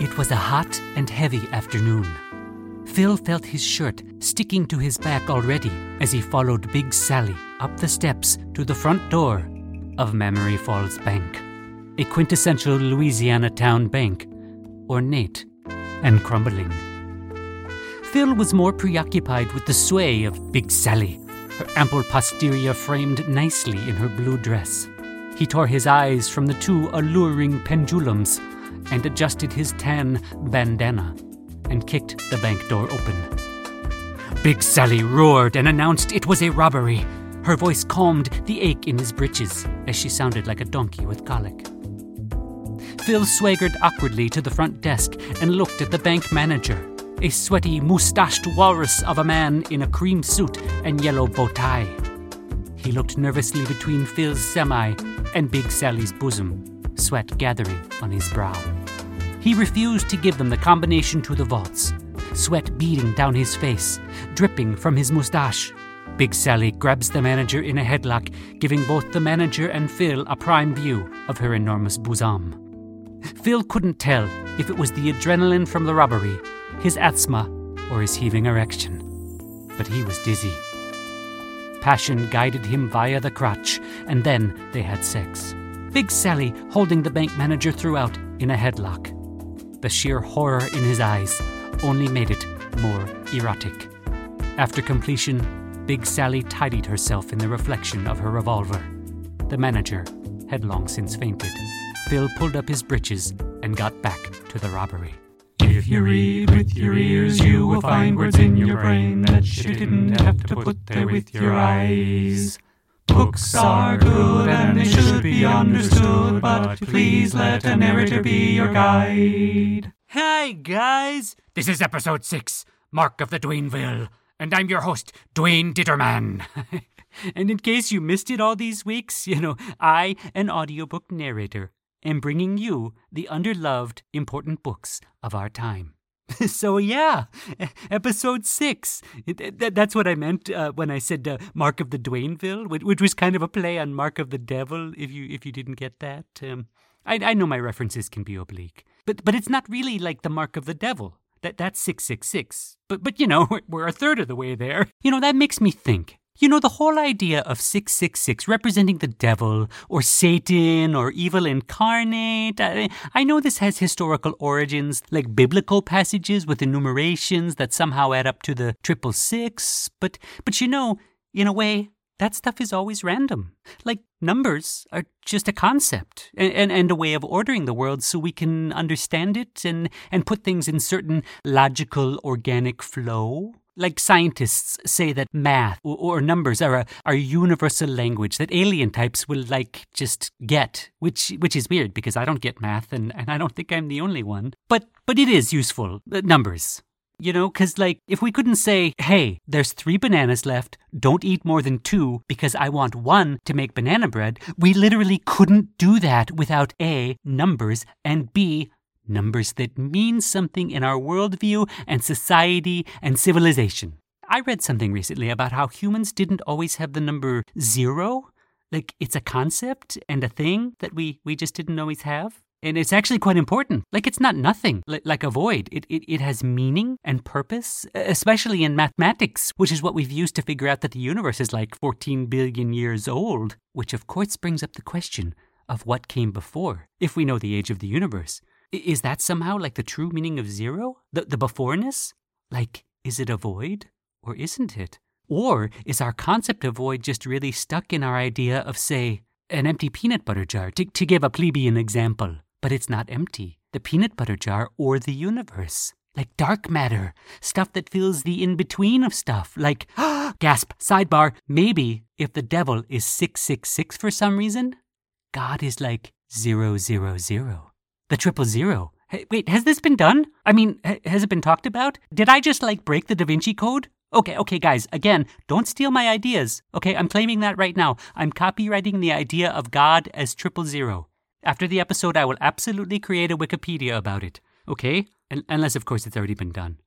It was a hot and heavy afternoon. Phil felt his shirt sticking to his back already as he followed Big Sally up the steps to the front door of Memory Falls Bank, a quintessential Louisiana town bank, ornate and crumbling. Phil was more preoccupied with the sway of Big Sally, her ample posterior framed nicely in her blue dress. He tore his eyes from the two alluring pendulums and adjusted his tan bandana and kicked the bank door open. Big Sally roared and announced it was a robbery. Her voice calmed the ache in his breeches as she sounded like a donkey with colic. Phil swaggered awkwardly to the front desk and looked at the bank manager, a sweaty, moustached walrus of a man in a cream suit and yellow bow tie. He looked nervously between Phil's semi and Big Sally's bosom, sweat gathering on his brow. He refused to give them the combination to the vaults, sweat beading down his face, dripping from his mustache. Big Sally grabs the manager in a headlock, giving both the manager and Phil a prime view of her enormous bosom. Phil couldn't tell if it was the adrenaline from the robbery, his asthma, or his heaving erection. But he was dizzy. Passion guided him via the crotch, and then they had sex. Big Sally holding the bank manager throughout in a headlock. The sheer horror in his eyes only made it more erotic. After completion, Big Sally tidied herself in the reflection of her revolver. The manager had long since fainted. Phil pulled up his breeches and got back to the robbery. If you read with your ears, you will find words in your brain that you didn't have to put there with your eyes. Books are good and they should be understood, but please let a narrator be your guide. Hi, guys! This is episode 6, Mark of the Dwayneville, and I'm your host, Dwayne Ditterman. and in case you missed it all these weeks, you know, I, an audiobook narrator, am bringing you the underloved, important books of our time. so yeah, episode six. That's what I meant uh, when I said uh, Mark of the Dwayneville, which, which was kind of a play on Mark of the Devil. If you if you didn't get that, um, I, I know my references can be oblique, but but it's not really like the Mark of the Devil. That that's six six six. But but you know we're, we're a third of the way there. You know that makes me think. You know, the whole idea of 666 representing the devil or Satan or evil incarnate. I, I know this has historical origins, like biblical passages with enumerations that somehow add up to the triple six, but, but you know, in a way, that stuff is always random. Like numbers are just a concept and, and, and a way of ordering the world so we can understand it and, and put things in certain logical, organic flow. Like scientists say that math or, or numbers are a, are universal language that alien types will like just get, which which is weird because I don't get math and, and I don't think I'm the only one. But but it is useful. uh, Numbers. You know, because, like, if we couldn't say, hey, there's three bananas left, don't eat more than two because I want one to make banana bread, we literally couldn't do that without A, numbers, and B, numbers that mean something in our worldview and society and civilization. I read something recently about how humans didn't always have the number zero. Like, it's a concept and a thing that we, we just didn't always have. And it's actually quite important. Like it's not nothing, like, like a void. It, it, it has meaning and purpose, especially in mathematics, which is what we've used to figure out that the universe is like 14 billion years old. Which, of course, brings up the question of what came before, if we know the age of the universe. Is that somehow like the true meaning of zero? The, the beforeness? Like, is it a void or isn't it? Or is our concept of void just really stuck in our idea of, say, an empty peanut butter jar, to, to give a plebeian example? But it's not empty. The peanut butter jar or the universe. Like dark matter, stuff that fills the in between of stuff. Like, gasp, sidebar, maybe if the devil is 666 for some reason, God is like 000. The triple zero. Hey, wait, has this been done? I mean, ha- has it been talked about? Did I just like break the Da Vinci Code? Okay, okay, guys, again, don't steal my ideas. Okay, I'm claiming that right now. I'm copyrighting the idea of God as triple zero. After the episode, I will absolutely create a Wikipedia about it. Okay? Un- unless, of course, it's already been done.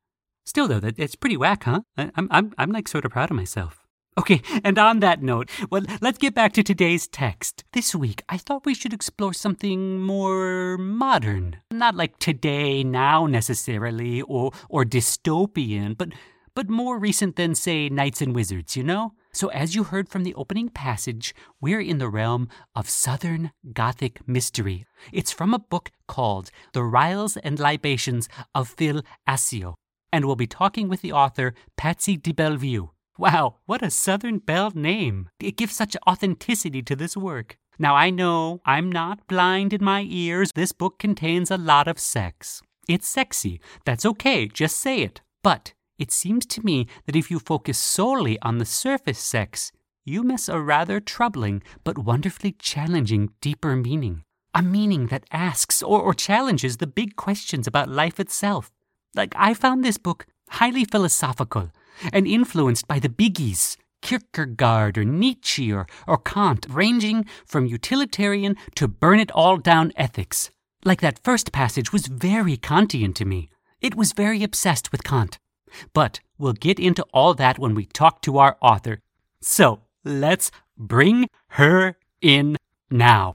Still, though, that it's pretty whack, huh? I- I'm, I'm, I'm like sort of proud of myself. Okay, and on that note, well, let's get back to today's text. This week, I thought we should explore something more modern. Not like today, now necessarily, or, or dystopian, but, but more recent than, say, Knights and Wizards, you know? So, as you heard from the opening passage, we're in the realm of Southern Gothic mystery. It's from a book called The Riles and Libations of Phil Asio. And we'll be talking with the author, Patsy de Bellevue. Wow, what a Southern Belle name! It gives such authenticity to this work. Now, I know I'm not blind in my ears. This book contains a lot of sex. It's sexy. That's okay, just say it. But it seems to me that if you focus solely on the surface sex, you miss a rather troubling but wonderfully challenging deeper meaning. A meaning that asks or, or challenges the big questions about life itself. Like, I found this book highly philosophical and influenced by the biggies, Kierkegaard or Nietzsche or, or Kant, ranging from utilitarian to burn it all down ethics. Like that first passage was very Kantian to me. It was very obsessed with Kant. But we'll get into all that when we talk to our author. So let's bring her in now.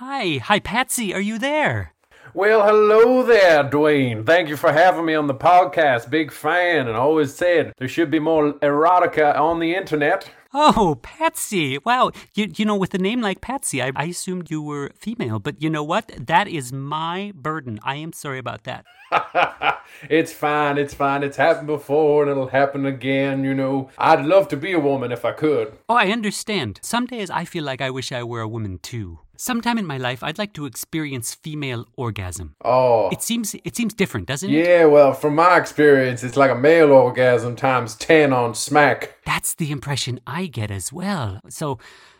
Hi, hi, Patsy, are you there? Well, hello there, Dwayne. Thank you for having me on the podcast. Big fan, and always said there should be more erotica on the internet. Oh, Patsy. Wow. You, you know, with a name like Patsy, I, I assumed you were female, but you know what? That is my burden. I am sorry about that. it's fine, it's fine. It's happened before and it'll happen again, you know. I'd love to be a woman if I could. Oh, I understand. Some days I feel like I wish I were a woman too. Sometime in my life, I'd like to experience female orgasm. Oh. It seems it seems different, doesn't it? Yeah, well, from my experience, it's like a male orgasm times 10 on smack. That's the impression I get as well. So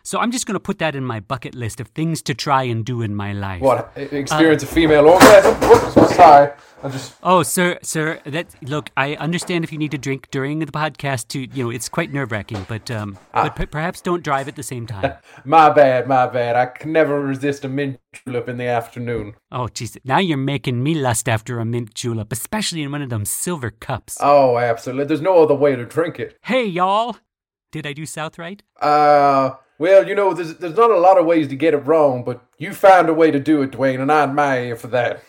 so I'm just going to put that in my bucket list of things to try and do in my life. What? Experience uh, a female orgasm? Whoops, sorry. I just. Oh, sir, sir. That look. I understand if you need to drink during the podcast. To you know, it's quite nerve wracking. But um, ah. but p- perhaps don't drive at the same time. my bad, my bad. I can never resist a mint julep in the afternoon. Oh, jeez. Now you're making me lust after a mint julep, especially in one of them silver cups. Oh, absolutely. There's no other way to drink it. Hey, y'all. Did I do South right? Uh. Well, you know, there's there's not a lot of ways to get it wrong, but you found a way to do it, Dwayne, and I admire you for that.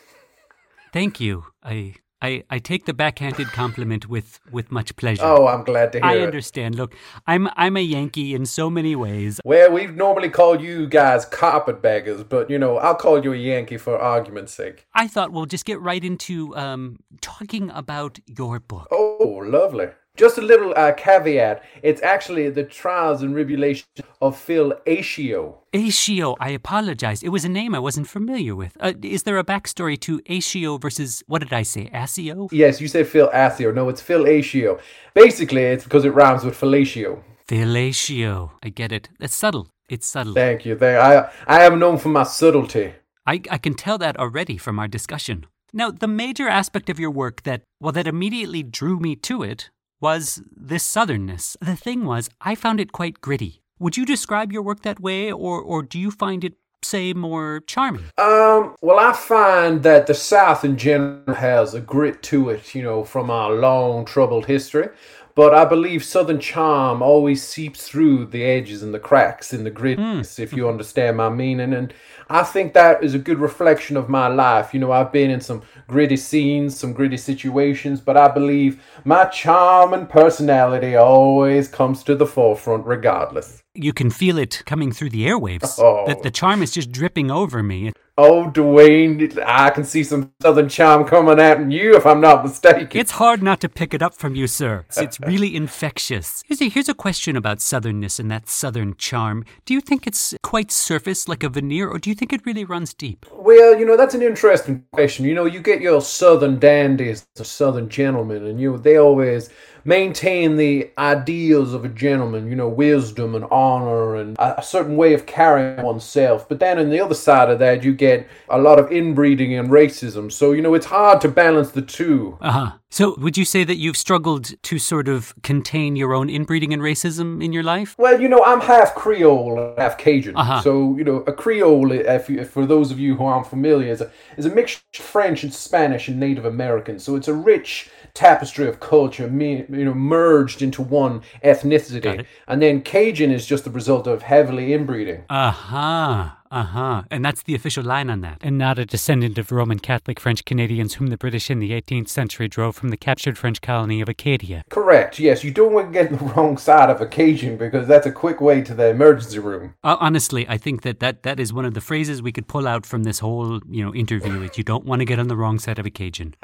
Thank you. I I, I take the backhanded compliment with, with much pleasure. Oh, I'm glad to hear I it. I understand. Look, I'm I'm a Yankee in so many ways. Well, we normally call you guys carpetbaggers, but you know, I'll call you a Yankee for argument's sake. I thought we'll just get right into um talking about your book. Oh, lovely. Just a little uh, caveat. It's actually the trials and tribulations of Phil Asio. Asio, I apologize. It was a name I wasn't familiar with. Uh, is there a backstory to Asio versus, what did I say, Asio? Yes, you said Phil Asio. No, it's Phil Asio. Basically, it's because it rhymes with fellatio. Fellatio. I get it. It's subtle. It's subtle. Thank you. Thank I, I am known for my subtlety. I, I can tell that already from our discussion. Now, the major aspect of your work that, well, that immediately drew me to it was this southernness. The thing was, I found it quite gritty. Would you describe your work that way, or, or do you find it, say, more charming? Um, well, I find that the South in general has a grit to it, you know, from our long, troubled history. But I believe Southern charm always seeps through the edges and the cracks in the grittiness, mm. if you understand my meaning. And I think that is a good reflection of my life. You know, I've been in some gritty scenes, some gritty situations, but I believe my charm and personality always comes to the forefront regardless. You can feel it coming through the airwaves. Oh. That the charm is just dripping over me. Oh, Dwayne, I can see some southern charm coming at you if I'm not mistaken. It's hard not to pick it up from you, sir. It's, it's really infectious. Here's a, here's a question about southernness and that southern charm. Do you think it's quite surface, like a veneer, or do you think it really runs deep? Well, you know, that's an interesting question. You know, you get your southern dandies, the southern gentlemen, and you they always maintain the ideals of a gentleman, you know, wisdom and honor and a, certain way of carrying oneself. But then on the other side of that, you get a lot of inbreeding and racism. So, you know, it's hard to balance the two. Uh huh. So, would you say that you've struggled to sort of contain your own inbreeding and racism in your life? Well, you know, I'm half Creole, half Cajun. Uh-huh. So, you know, a Creole, if you, for those of you who aren't familiar, is a, is a mixture of French and Spanish and Native American. So it's a rich tapestry of culture, me, you know, merged into one ethnicity. And then Cajun is just the result of heavily inbreeding. Uh huh. Uh huh. And that's the official line on that. And not a descendant of Roman Catholic French Canadians whom the British in the 18th century drove from the captured French colony of Acadia. Correct. Yes, you don't want to get on the wrong side of a Cajun because that's a quick way to the emergency room. Uh, honestly, I think that, that that is one of the phrases we could pull out from this whole, you know, interview. Is you don't want to get on the wrong side of a Cajun.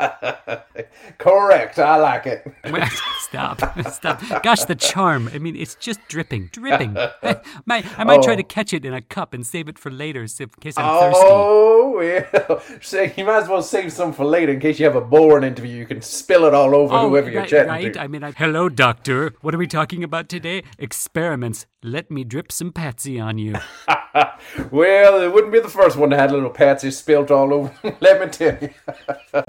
Correct. I like it. Stop, stop. Gosh, the charm. I mean, it's just dripping, dripping. might, I might try Oh. to catch it in a cup and save it for later so- in case I'm thirsty. Oh, yeah. So you might as well save some for later in case you have a boring interview. You can spill it all over whoever you're Oh, chatting right. to. I mean, I, hello, doctor. What are we talking about today? Experiments. Let me drip some patsy on you. Well, it wouldn't be the first one that had a little patsy spilt all over. Let me tell you.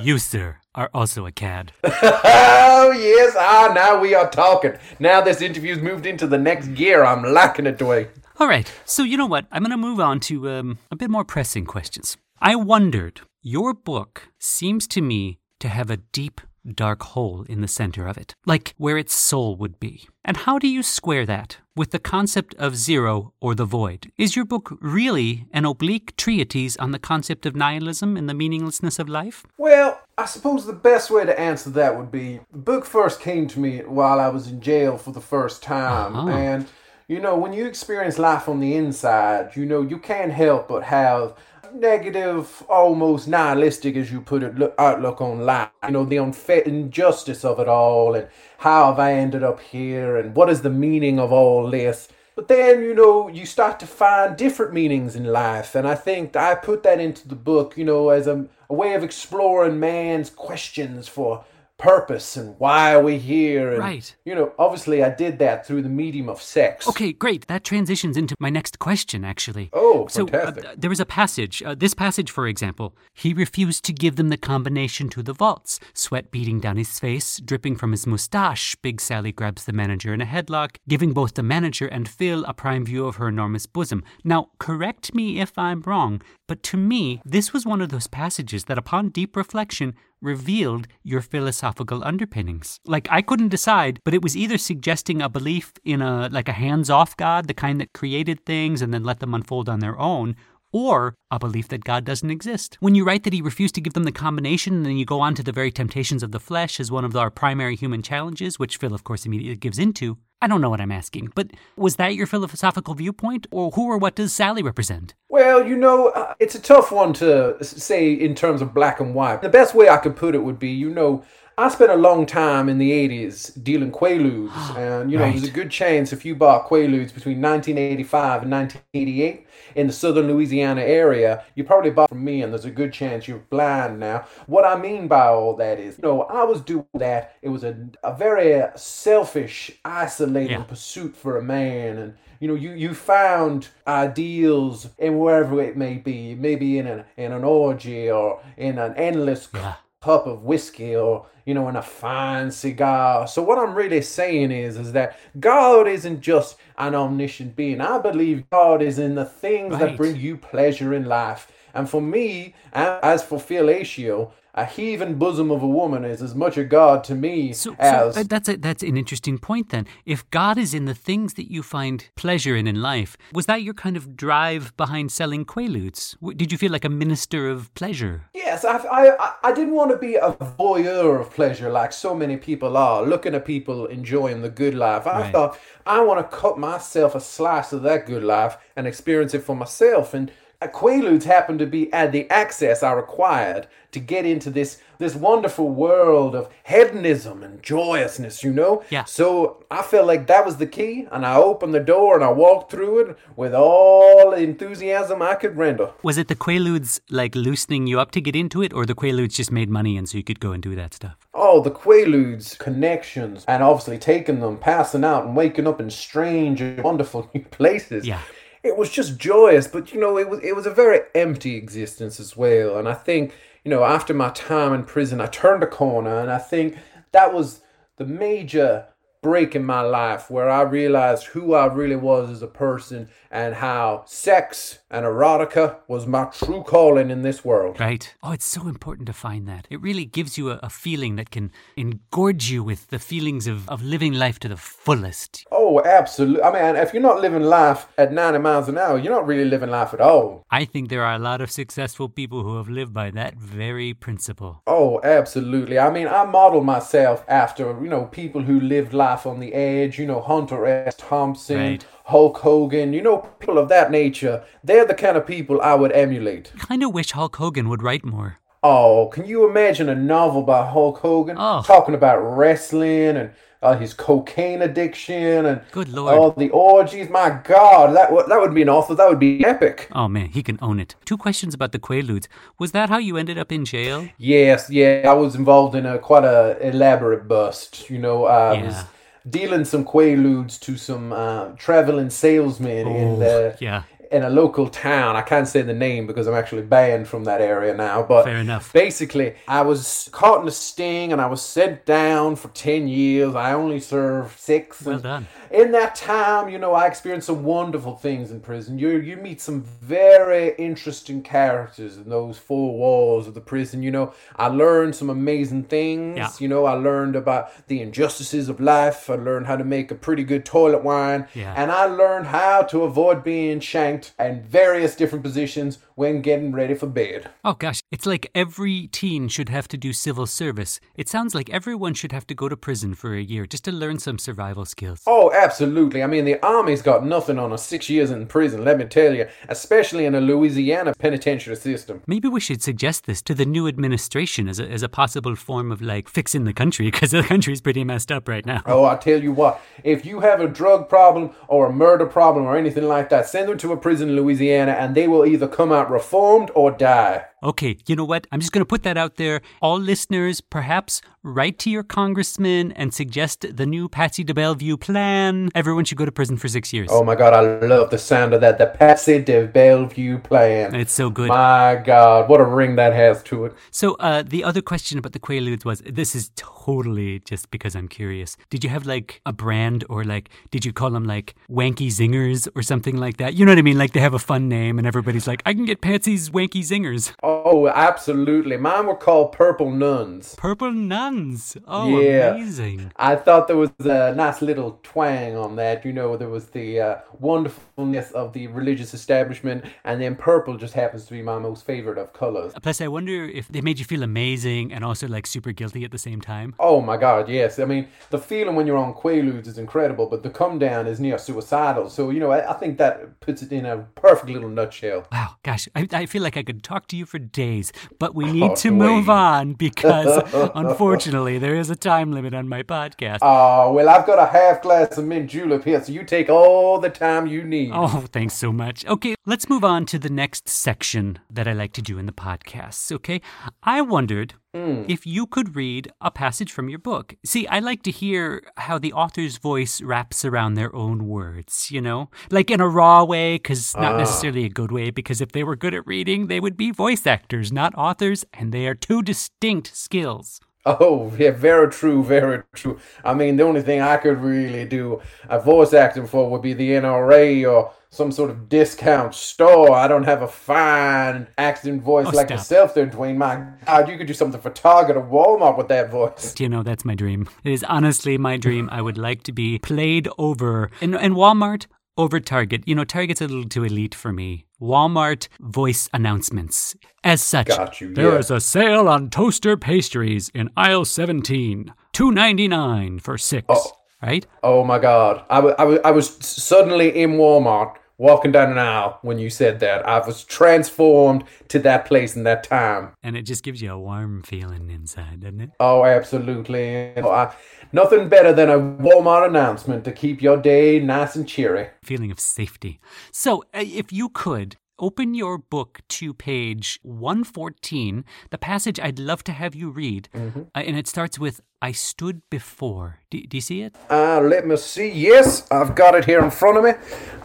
you, sir, are also a cad. Oh, yes. Ah, now we are talking. Now this interview's moved into the next gear. I'm liking it, Dwayne. All right. So, you know what? I'm going to move on to um, a bit more pressing questions. I wondered, your book seems to me to have a deep, dark hole in the center of it, like where its soul would be. And how do you square that with the concept of zero or the void? Is your book really an oblique treatise on the concept of nihilism and the meaninglessness of life? Well, I suppose the best way to answer that would be the book first came to me while I was in jail for the first time. Uh-huh. And, you know, when you experience life on the inside, you know, you can't help but have negative, almost nihilistic, as you put it, look, outlook on life. You know, the unfair injustice of it all and how have I ended up here and what is the meaning of all this. But then, you know, you start to find different meanings in life. And I think I put that into the book, you know, as a, a way of exploring man's questions for purpose and why are we here. And, Right. You know, obviously I did that through the medium of sex. Okay, great. That transitions into my next question, actually. Oh, So uh, fantastic. th- there was a passage. Uh, this passage, for example, he refused to give them the combination to the vaults. Sweat beating down his face, dripping from his mustache. Big Sally grabs the manager in a headlock, giving both the manager and Phil a prime view of her enormous bosom. Now, correct me if I'm wrong, but to me, this was one of those passages that, upon deep reflection, revealed your philosophical underpinnings. Like I couldn't decide, but it was either suggesting a belief in a like a hands-off God, the kind that created things and then let them unfold on their own, or a belief that God doesn't exist. When you write that he refused to give them the combination, and then you go on to the very temptations of the flesh as one of our primary human challenges, which Phil, of course, immediately gives into. I don't know what I'm asking, but was that your philosophical viewpoint, or who or what does Sally represent? Well, you know, uh, it's a tough one to say in terms of black and white. The best way I could put it would be, you know, I spent a long time in the 80s dealing Quaaludes, and, you know, there's a good chance if you bought Quaaludes between 1985 and 1988 in the southern Louisiana area, you probably bought from me, and there's a good chance you're blind now. What I mean by all that is, you know, I was doing that. It was a, a very uh, selfish, isolating Yeah. pursuit for a man, and you know, you, you found ideals in wherever it may be, maybe in an in an orgy or in an endless Yeah. Cup of whiskey or you know in a fine cigar. So what I'm really saying is is that God isn't just an omniscient being. I believe God is in the things Right. that bring you pleasure in life. And for me, as for fellatio, a heaving bosom of a woman is as much a god to me So, so as uh, that's a, that's an interesting point. Then, if God is in the things that you find pleasure in in life, was that your kind of drive behind selling Quaaludes? Did you feel like a minister of pleasure? Yes, I, I, I didn't want to be a voyeur of pleasure like so many people are, looking at people enjoying the good life. I Right. thought I want to cut myself a slice of that good life and experience it for myself. And Quaaludes happened to be at the access I required to get into this this wonderful world of hedonism and joyousness, you know? Yeah. So I felt like that was the key, and I opened the door and I walked through it with all the enthusiasm I could render. Was it the Quaaludes like loosening you up to get into it, or the Quaaludes just made money and so you could go and do that stuff? Oh, the Quaaludes, connections, and obviously taking them, passing out, and waking up in strange and wonderful new places. Yeah. It was just joyous. But you know, it was it was a very empty existence as well. And I think you know, after my time in prison, I turned a corner, and I think that was the major break in my life where I realized who I really was as a person and how sex and erotica was my true calling in this world. Right. Oh, it's so important to find that. It really gives you a, a feeling that can engorge you with the feelings of, of living life to the fullest. Oh, absolutely. I mean, if you're not living life at 90 miles an hour, you're not really living life at all. I think there are a lot of successful people who have lived by that very principle. Oh, absolutely. I mean, I model myself after, you know, people who lived life on the edge, you know, Hunter S. Thompson. Right. Hulk Hogan, you know, people of that nature, they're the kind of people I would emulate. Kind of wish Hulk Hogan would write more. Oh, can you imagine a novel by Hulk Hogan Oh. talking about wrestling and uh, his cocaine addiction and Good Lord. all the orgies? My God, that would that would be an author. That would be epic. Oh man, he can own it. Two questions about the Quaaludes. Was that how you ended up in jail? Yes, yeah, I was involved in a quite a elaborate bust. You know, I Yeah. was dealing some quaaludes to some uh, traveling salesmen in the yeah. in a local town. I can't say the name because I'm actually banned from that area now. But Fair enough. Basically, I was caught in a sting and I was sent down for ten years. I only served six. Well And done. In that time, you know, I experienced some wonderful things in prison. You you meet some very interesting characters in those four walls of the prison. You know, I learned some amazing things. Yeah. You know, I learned about the injustices of life. I learned how to make a pretty good toilet wine. Yeah. And I learned how to avoid being shanked in various different positions when getting ready for bed. Oh gosh, it's like every teen should have to do civil service. It sounds like everyone should have to go to prison for a year just to learn some survival skills. Oh, absolutely. I mean, the Army's got nothing on us six years in prison, let me tell you, especially in a Louisiana penitentiary system. Maybe we should suggest this to the new administration as a, as a possible form of like fixing the country because the country's pretty messed up right now. Oh, I tell you what, if you have a drug problem or a murder problem or anything like that, send them to a prison in Louisiana and they will either come out reformed or die. Okay, you know what? I'm just going to put that out there. All listeners, perhaps write to your congressman and suggest the new Patsy de Bellevue plan. Everyone should go to prison for six years. Oh my god, I love the sound of that. The Patsy de Bellevue plan. It's so good. My god, what a ring that has to it. So, uh, the other question about the Quaaludes was this is totally just because I'm curious. Did you have like a brand or like, did you call them like Wanky Zingers or something like that? You know what I mean? Like they have a fun name and everybody's like, I can get Patsy's Wanky Zingers. Oh, absolutely. Mine were called Purple Nuns. Purple Nuns. Oh, Yeah. amazing. I thought there was a nice little twang on that. You know, there was the uh, wonderfulness of the religious establishment, and then purple just happens to be my most favorite of colors. Plus, I wonder if they made you feel amazing and also like super guilty at the same time. Oh my God, yes. I mean, the feeling when you're on Quaaludes is incredible, but the come down is near suicidal. So, you know, I, I think that puts it in a perfect little nutshell. Wow, gosh, I, I feel like I could talk to you for days, but we need Oh, to move on because unfortunately there is a time limit on my podcast. Oh, well, I've got a half glass of mint julep here, so you take all the time you need. Oh, thanks so much. Okay, let's move on to the next section that I like to do in the podcasts. Okay, I wondered Hmm. if you could read a passage from your book. See, I like to hear how the author's voice wraps around their own words, you know, like in a raw way, because not ah. necessarily a good way, because if they were good at reading, they would be voice actors, not authors, and they are two distinct skills. Oh, yeah, very true, very true. I mean, the only thing I could really do a voice acting for would be the NRA or some sort of discount store. I don't have a fine acting voice Oh, like stop. yourself there, Dwayne. My God, you could do something for Target or Walmart with that voice. Do you know that's my dream? It is honestly my dream. I would like to be played over in, in Walmart over Target. You know, Target's a little too elite for me. Walmart voice announcements. As such, you, there yeah. is a sale on toaster pastries in aisle 17. Two ninety nine for six. Oh. Right? Oh my God. I wa- I was suddenly in Walmart walking down an aisle when you said that. I was transformed to that place in that time. And it just gives you a warm feeling inside, doesn't it? Oh, absolutely. Oh, I, nothing better than a Walmart announcement to keep your day nice and cheery. Feeling of safety. So, uh, if you could open your book to page 114, the passage I'd love to have you read. Uh, and it starts with, I stood before. Do, do you see it? Uh, let me see. Yes, I've got it here in front of me.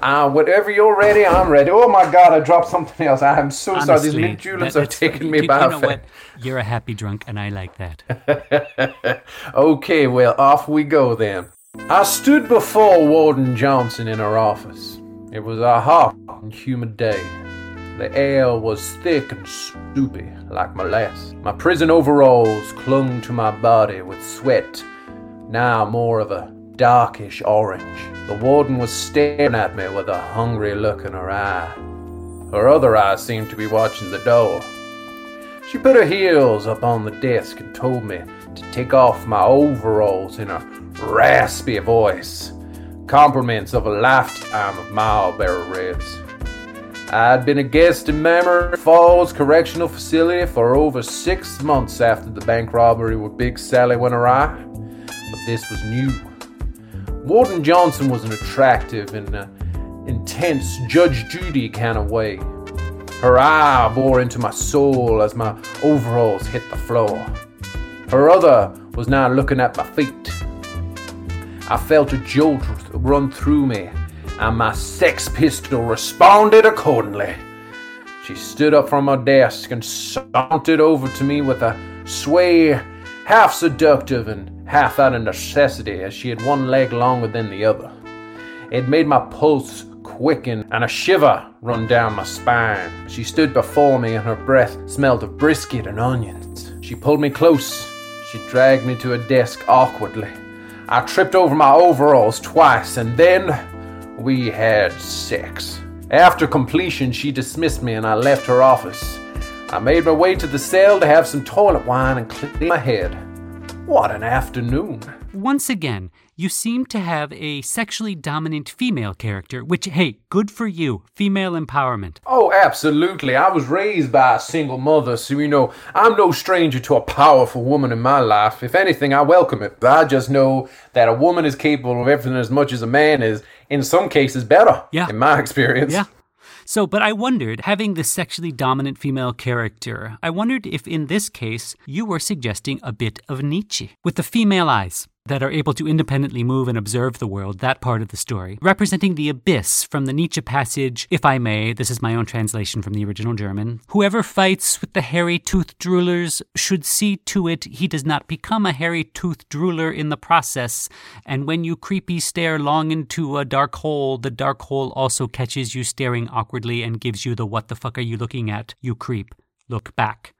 Uh, whenever you're ready, I'm ready. Oh my God, I dropped something else. I'm so sorry. These mint juleps that- have that's- taken you- me you by know fa- what? You're a happy drunk, and I like that. okay, well, off we go then. I stood before Warden Johnson in her office. It was a hot and humid day. The air was thick and soupy, like molasses. My prison overalls clung to my body with sweat, now more of a darkish orange. The warden was staring at me with a hungry look in her eye. Her other eye seemed to be watching the door. She put her heels up on the desk and told me to take off my overalls in a raspy voice. Compliments of a lifetime of Marlboro Reds. I'd been a guest in Memory Falls Correctional Facility for over six months after the bank robbery with Big Sally went awry, but this was new. Warden Johnson was an attractive and uh, intense Judge Judy kind of way. Her eye bore into my soul as my overalls hit the floor. Her other was now looking at my feet. I felt a jolt run through me, and my sex pistol responded accordingly. She stood up from her desk and sauntered over to me with a sway half seductive and half out of necessity as she had one leg longer than the other. It made my pulse quicken and a shiver run down my spine. She stood before me and her breath smelled of brisket and onions. She pulled me close. She dragged me to a desk awkwardly. I tripped over my overalls twice and then we had sex. After completion, she dismissed me and I left her office. I made my way to the cell to have some toilet wine and clean my head. What an afternoon. Once again, you seem to have a sexually dominant female character, which, hey, good for you. Female empowerment. Oh, absolutely. I was raised by a single mother, so you know, I'm no stranger to a powerful woman in my life. If anything, I welcome it. I just know that a woman is capable of everything as much as a man is, in some cases, better. Yeah. In my experience. Yeah. So, but I wondered, having the sexually dominant female character, I wondered if in this case you were suggesting a bit of Nietzsche with the female eyes that are able to independently move and observe the world, that part of the story, representing the abyss from the Nietzsche passage, if I may, this is my own translation from the original German. Whoever fights with the hairy toothed droolers should see to it he does not become a hairy toothed drooler in the process, and when you creepy stare long into a dark hole, the dark hole also catches you staring awkwardly and gives you the what the fuck are you looking at, you creep. Look back.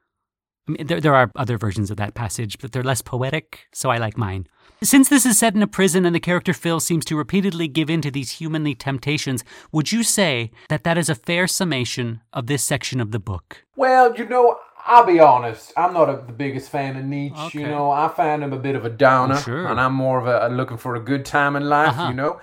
I mean, there, there are other versions of that passage, but they're less poetic, so I like mine. Since this is set in a prison and the character Phil seems to repeatedly give in to these humanly temptations, would you say that that is a fair summation of this section of the book? Well, you know, I'll be honest. I'm not a, the biggest fan of Nietzsche. Okay. You know, I find him a bit of a downer, Sure. and I'm more of a, looking for a good time in life. Uh-huh. You know,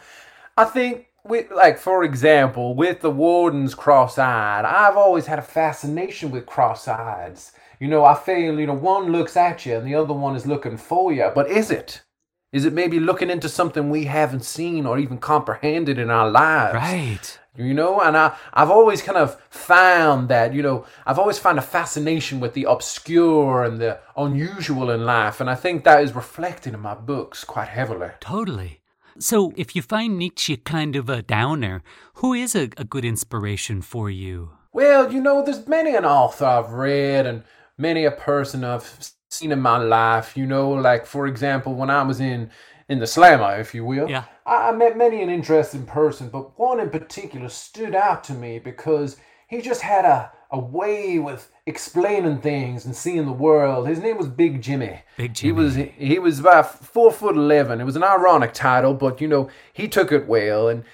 I think with like for example, with the wardens cross-eyed, I've always had a fascination with cross-eyeds. You know, I feel you know one looks at you and the other one is looking for you, but is it? Is it maybe looking into something we haven't seen or even comprehended in our lives? Right. you know and I, i've always kind of found that you know i've always found a fascination with the obscure and the unusual in life and i think that is reflected in my books quite heavily Totally. So, if you find Nietzsche kind of a downer, who is a, a good inspiration for you? well you know there's many an author i've read and many a person i've seen in my life you know like for example when i was in in the slammer if you will Yeah. I, I met many an interesting person but one in particular stood out to me because he just had a, a way with explaining things and seeing the world his name was big jimmy Big Jimmy. he was he was about four foot eleven it was an ironic title but you know he took it well and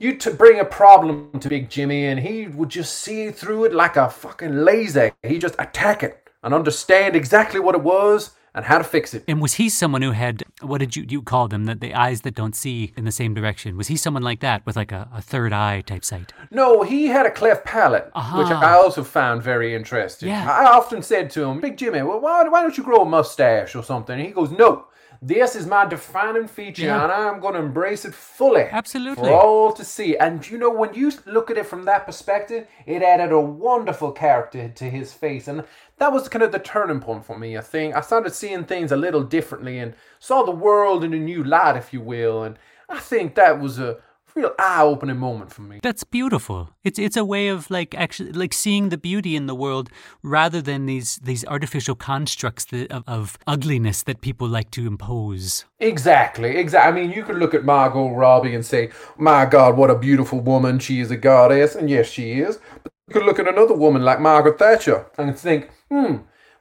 you to bring a problem to Big Jimmy, and he would just see through it like a fucking laser. He just attack it and understand exactly what it was and how to fix it. And was he someone who had, what did you, you call them, that the eyes that don't see in the same direction? Was he someone like that with like a, a third eye type sight? No, he had a cleft palate, uh-huh. which I also found very interesting. Yeah. I often said to him, Big Jimmy, well, why, why don't you grow a mustache or something? And he goes, No, this is my defining feature, Yeah. and I'm going to embrace it fully. Absolutely. For all to see. And you know, when you look at it from that perspective, it added a wonderful character to his face. And that was kind of the turning point for me, I think. I started seeing things a little differently and saw the world in a new light, if you will. And I think that was a real eye opening moment for me. That's beautiful. It's it's a way of like actually like seeing the beauty in the world rather than these these artificial constructs that, of, of ugliness that people like to impose. Exactly, exactly. I mean, you could look at Margot Robbie and say, "My God, what a beautiful woman! She is a goddess," and yes, she is. But you could look at another woman like Margaret Thatcher and think, "Hmm,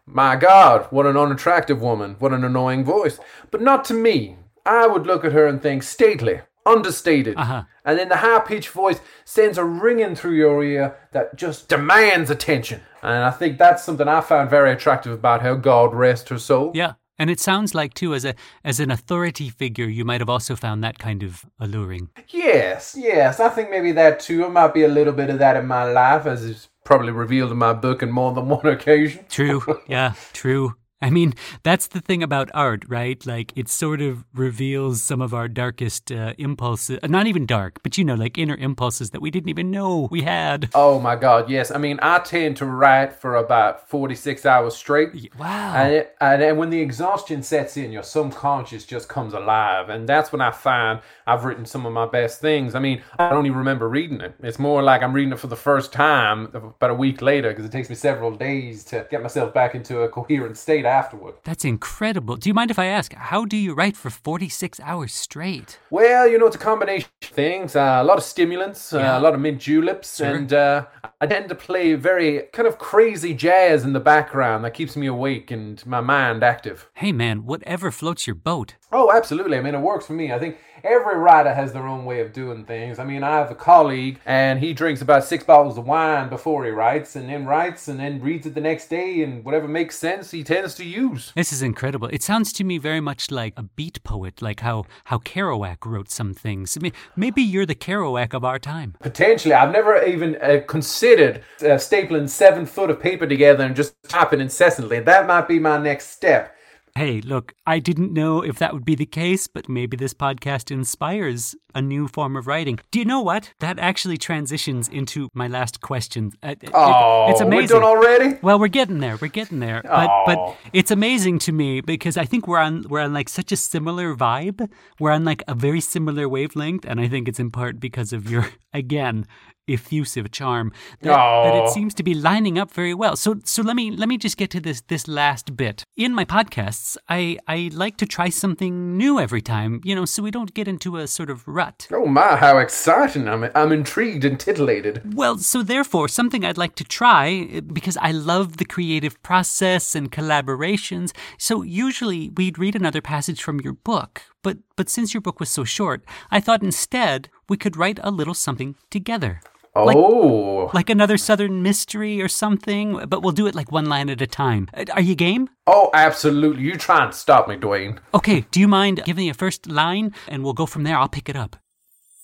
my God, what an unattractive woman! What an annoying voice!" But not to me. I would look at her and think, stately, understated, Uh-huh. and then the high-pitched voice sends a ringing through your ear that just demands attention. And I think that's something I found very attractive about her. God rest her soul. Yeah. And it sounds like too as a as an authority figure you might have also found that kind of alluring. Yes, yes. I think maybe that too. There might be a little bit of that in my life, as is probably revealed in my book on more than one occasion. True. yeah, true. I mean, that's the thing about art, right? Like, it sort of reveals some of our darkest uh, impulses. uh, Not even dark, but you know, like inner impulses that we didn't even know we had. Oh my God, yes. I mean, I tend to write for about 46 hours straight. Wow. And, and, and when the exhaustion sets in, your subconscious just comes alive. And that's when I find I've written some of my best things. I mean, I don't even remember reading it. It's more like I'm reading it for the first time about a week later because it takes me several days to get myself back into a coherent state afterward. That's incredible. Do you mind if I ask, how do you write for 46 hours straight? Well, you know, it's a combination of things. Uh, a lot of stimulants, Yeah. uh, a lot of mint juleps, Sure. and uh, I tend to play very kind of crazy jazz in the background that keeps me awake and my mind active. Hey man, whatever floats your boat. Oh, absolutely. I mean, it works for me. I think every writer has their own way of doing things. I mean, I have a colleague, and he drinks about six bottles of wine before he writes, and then writes, and then reads it the next day, and whatever makes sense, he tends to use. This is incredible. It sounds to me very much like a beat poet, like how, how Kerouac wrote some things. I mean, maybe you're the Kerouac of our time. Potentially, I've never even uh, considered uh, stapling seven foot of paper together and just typing incessantly. That might be my next step. Hey, look, I didn't know if that would be the case, but maybe this podcast inspires a new form of writing. Do you know what? That actually transitions into my last question. Uh, it- Oh, it's we're amazing. done already? Well, we're getting there. We're getting there. But but it's amazing to me because I think we're on we're on like such a similar vibe. We're on like a very similar wavelength, and I think it's in part because of your again effusive charm that, that it seems to be lining up very well. So so let me let me just get to this this last bit. In my podcasts, I I like to try something new every time, you know, so we don't get into a sort of rut. Oh my, how exciting. I'm, I'm intrigued and titillated. Well, so therefore, something I'd like to try uh, because I love the creative process and collaborations. So usually we'd read another passage from your book, but but since your book was so short, I thought instead we could write a little something together. Like- Oh. Like another southern mystery or something, but we'll do it like one line at a time. Uh, Are you game? Oh, absolutely. You try and stop me, Dwayne. Okay, do you mind giving me a first line and we'll go from there? I'll pick it up.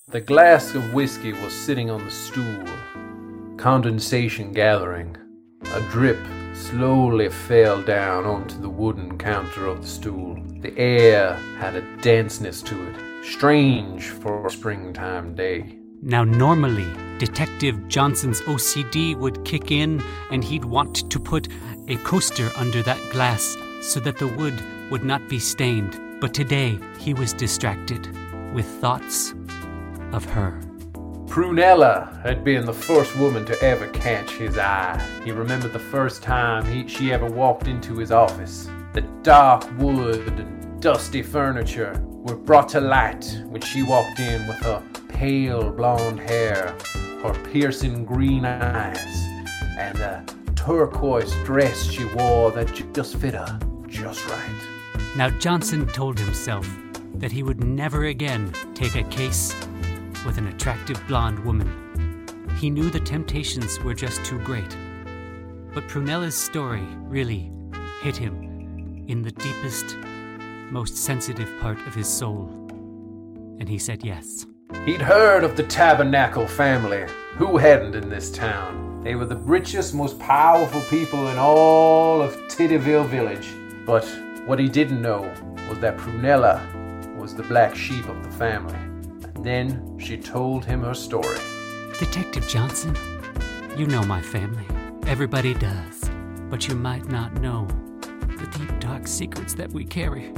The glass of whiskey was sitting on the stool, condensation gathering. A drip slowly fell down onto the wooden counter of the stool. The air had a denseness to it, strange for a springtime day. Now, normally, Detective Johnson's OCD would kick in and he'd want to put a coaster under that glass so that the wood would not be stained. But today, he was distracted with thoughts of her. Prunella had been the first woman to ever catch his eye. He remembered the first time he, she ever walked into his office. The dark wood and dusty furniture were brought to light when she walked in with her pale blonde hair, her piercing green eyes, and the turquoise dress she wore that just fit her just right. Now, Johnson told himself that he would never again take a case with an attractive blonde woman. He knew the temptations were just too great. But Prunella's story really hit him in the deepest, most sensitive part of his soul. And he said yes. He'd heard of the Tabernacle family. Who hadn't in this town? They were the richest, most powerful people in all of Tiddyville Village. But what he didn't know was that Prunella was the black sheep of the family. And then she told him her story. Detective Johnson, you know my family. Everybody does. But you might not know the deep, dark secrets that we carry.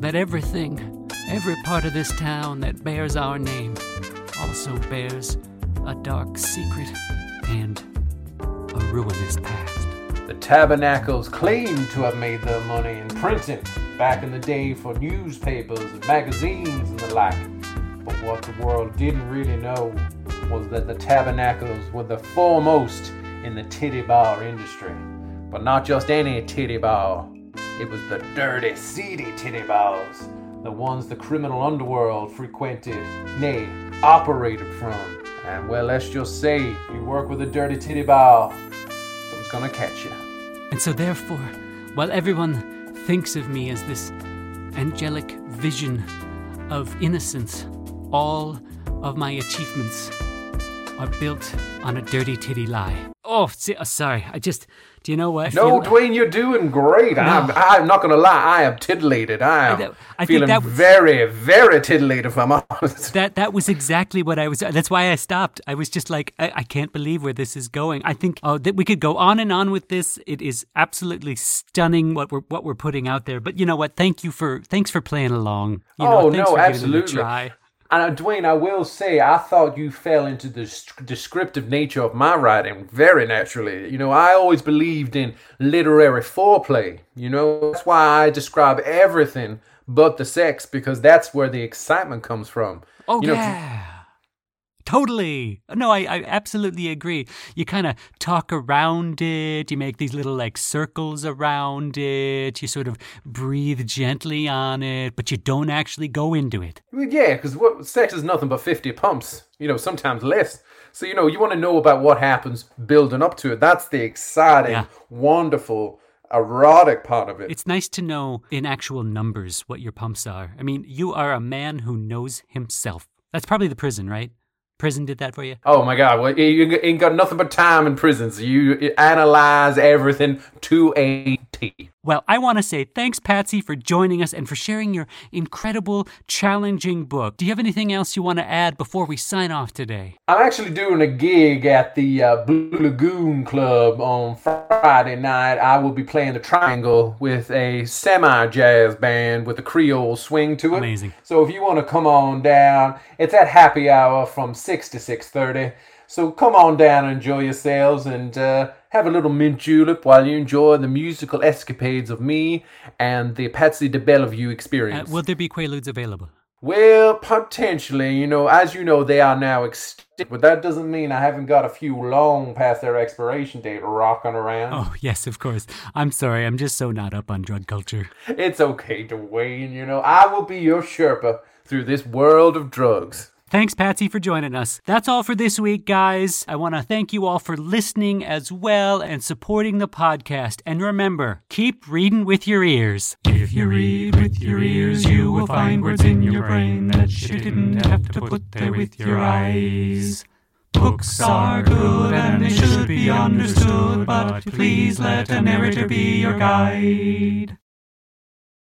That everything, every part of this town that bears our name, also bears a dark secret and a ruinous past. The tabernacles claimed to have made their money in printing back in the day for newspapers and magazines and the like. But what the world didn't really know was that the tabernacles were the foremost in the titty bar industry. But not just any titty bar, it was the dirty, seedy titty bars, the ones the criminal underworld frequented, nay, operated from. And well, let's just say you work with a dirty titty bar, someone's gonna catch you. And so, therefore, while everyone thinks of me as this angelic vision of innocence, all of my achievements are built on a dirty titty lie. Oh, uh, sorry. I just, do you know what? I No, Dwayne, you're doing great. I'm, I'm not gonna lie. I am titillated. I am I- I feeling was- very, very titillated. If I'm honest. That that was exactly what I was. That's why I stopped. I was just like, I, I can't believe where this is going. I think oh, that we could go on and on with this. It is absolutely stunning what we're what we're putting out there. But you know what? Thank you for thanks for playing along. You know, oh no, for giving it a absolutely. And uh, Dwayne, I will say, I thought you fell into the descriptive nature of my writing very naturally. You know, I always believed in literary foreplay. You know, that's why I describe everything but the sex because that's where the excitement comes from. Oh you know, yeah. Totally. No, I, I absolutely agree. You kind of talk around it. You make these little like circles around it. You sort of breathe gently on it, but you don't actually go into it. Well, yeah, because what sex is nothing but fifty pumps. You know, sometimes less. So you know, you want to know about what happens building up to it. That's the exciting, Yeah. wonderful, erotic part of it. It's nice to know in actual numbers what your pumps are. I mean, you are a man who knows himself. That's probably the prison, right? Prison did that for you? Oh my God! Well, you ain't got nothing but time in prison, so you analyze everything to a T. Well, I want to say thanks, Patsy, for joining us and for sharing your incredible, challenging book. Do you have anything else you want to add before we sign off today? I'm actually doing a gig at the uh, Blue Lagoon Club on Friday night. I will be playing the triangle with a semi-jazz band with a Creole swing to it. Amazing. So if you want to come on down, it's at happy hour from six to six thirty. So come on down and enjoy yourselves and uh, have a little mint julep while you enjoy the musical escapades of me and the Patsy de Bellevue Uh, experience. will there be Quaaludes available? Well, potentially, you know, as you know, they are now extinct, but that doesn't mean I haven't got a few long past their expiration date rocking around. Oh, yes, of course. I'm sorry. I'm just so not up on drug culture. It's okay, Dwayne, you know, I will be your Sherpa through this world of drugs. Thanks, Patsy, for joining us. That's all for this week, guys. I want to thank you all for listening as well and supporting the podcast. And remember, keep reading with your ears. If you read with your ears, you will find words in your brain that you didn't have to put there with your eyes. Books are good and they should be understood, but please let a narrator be your guide.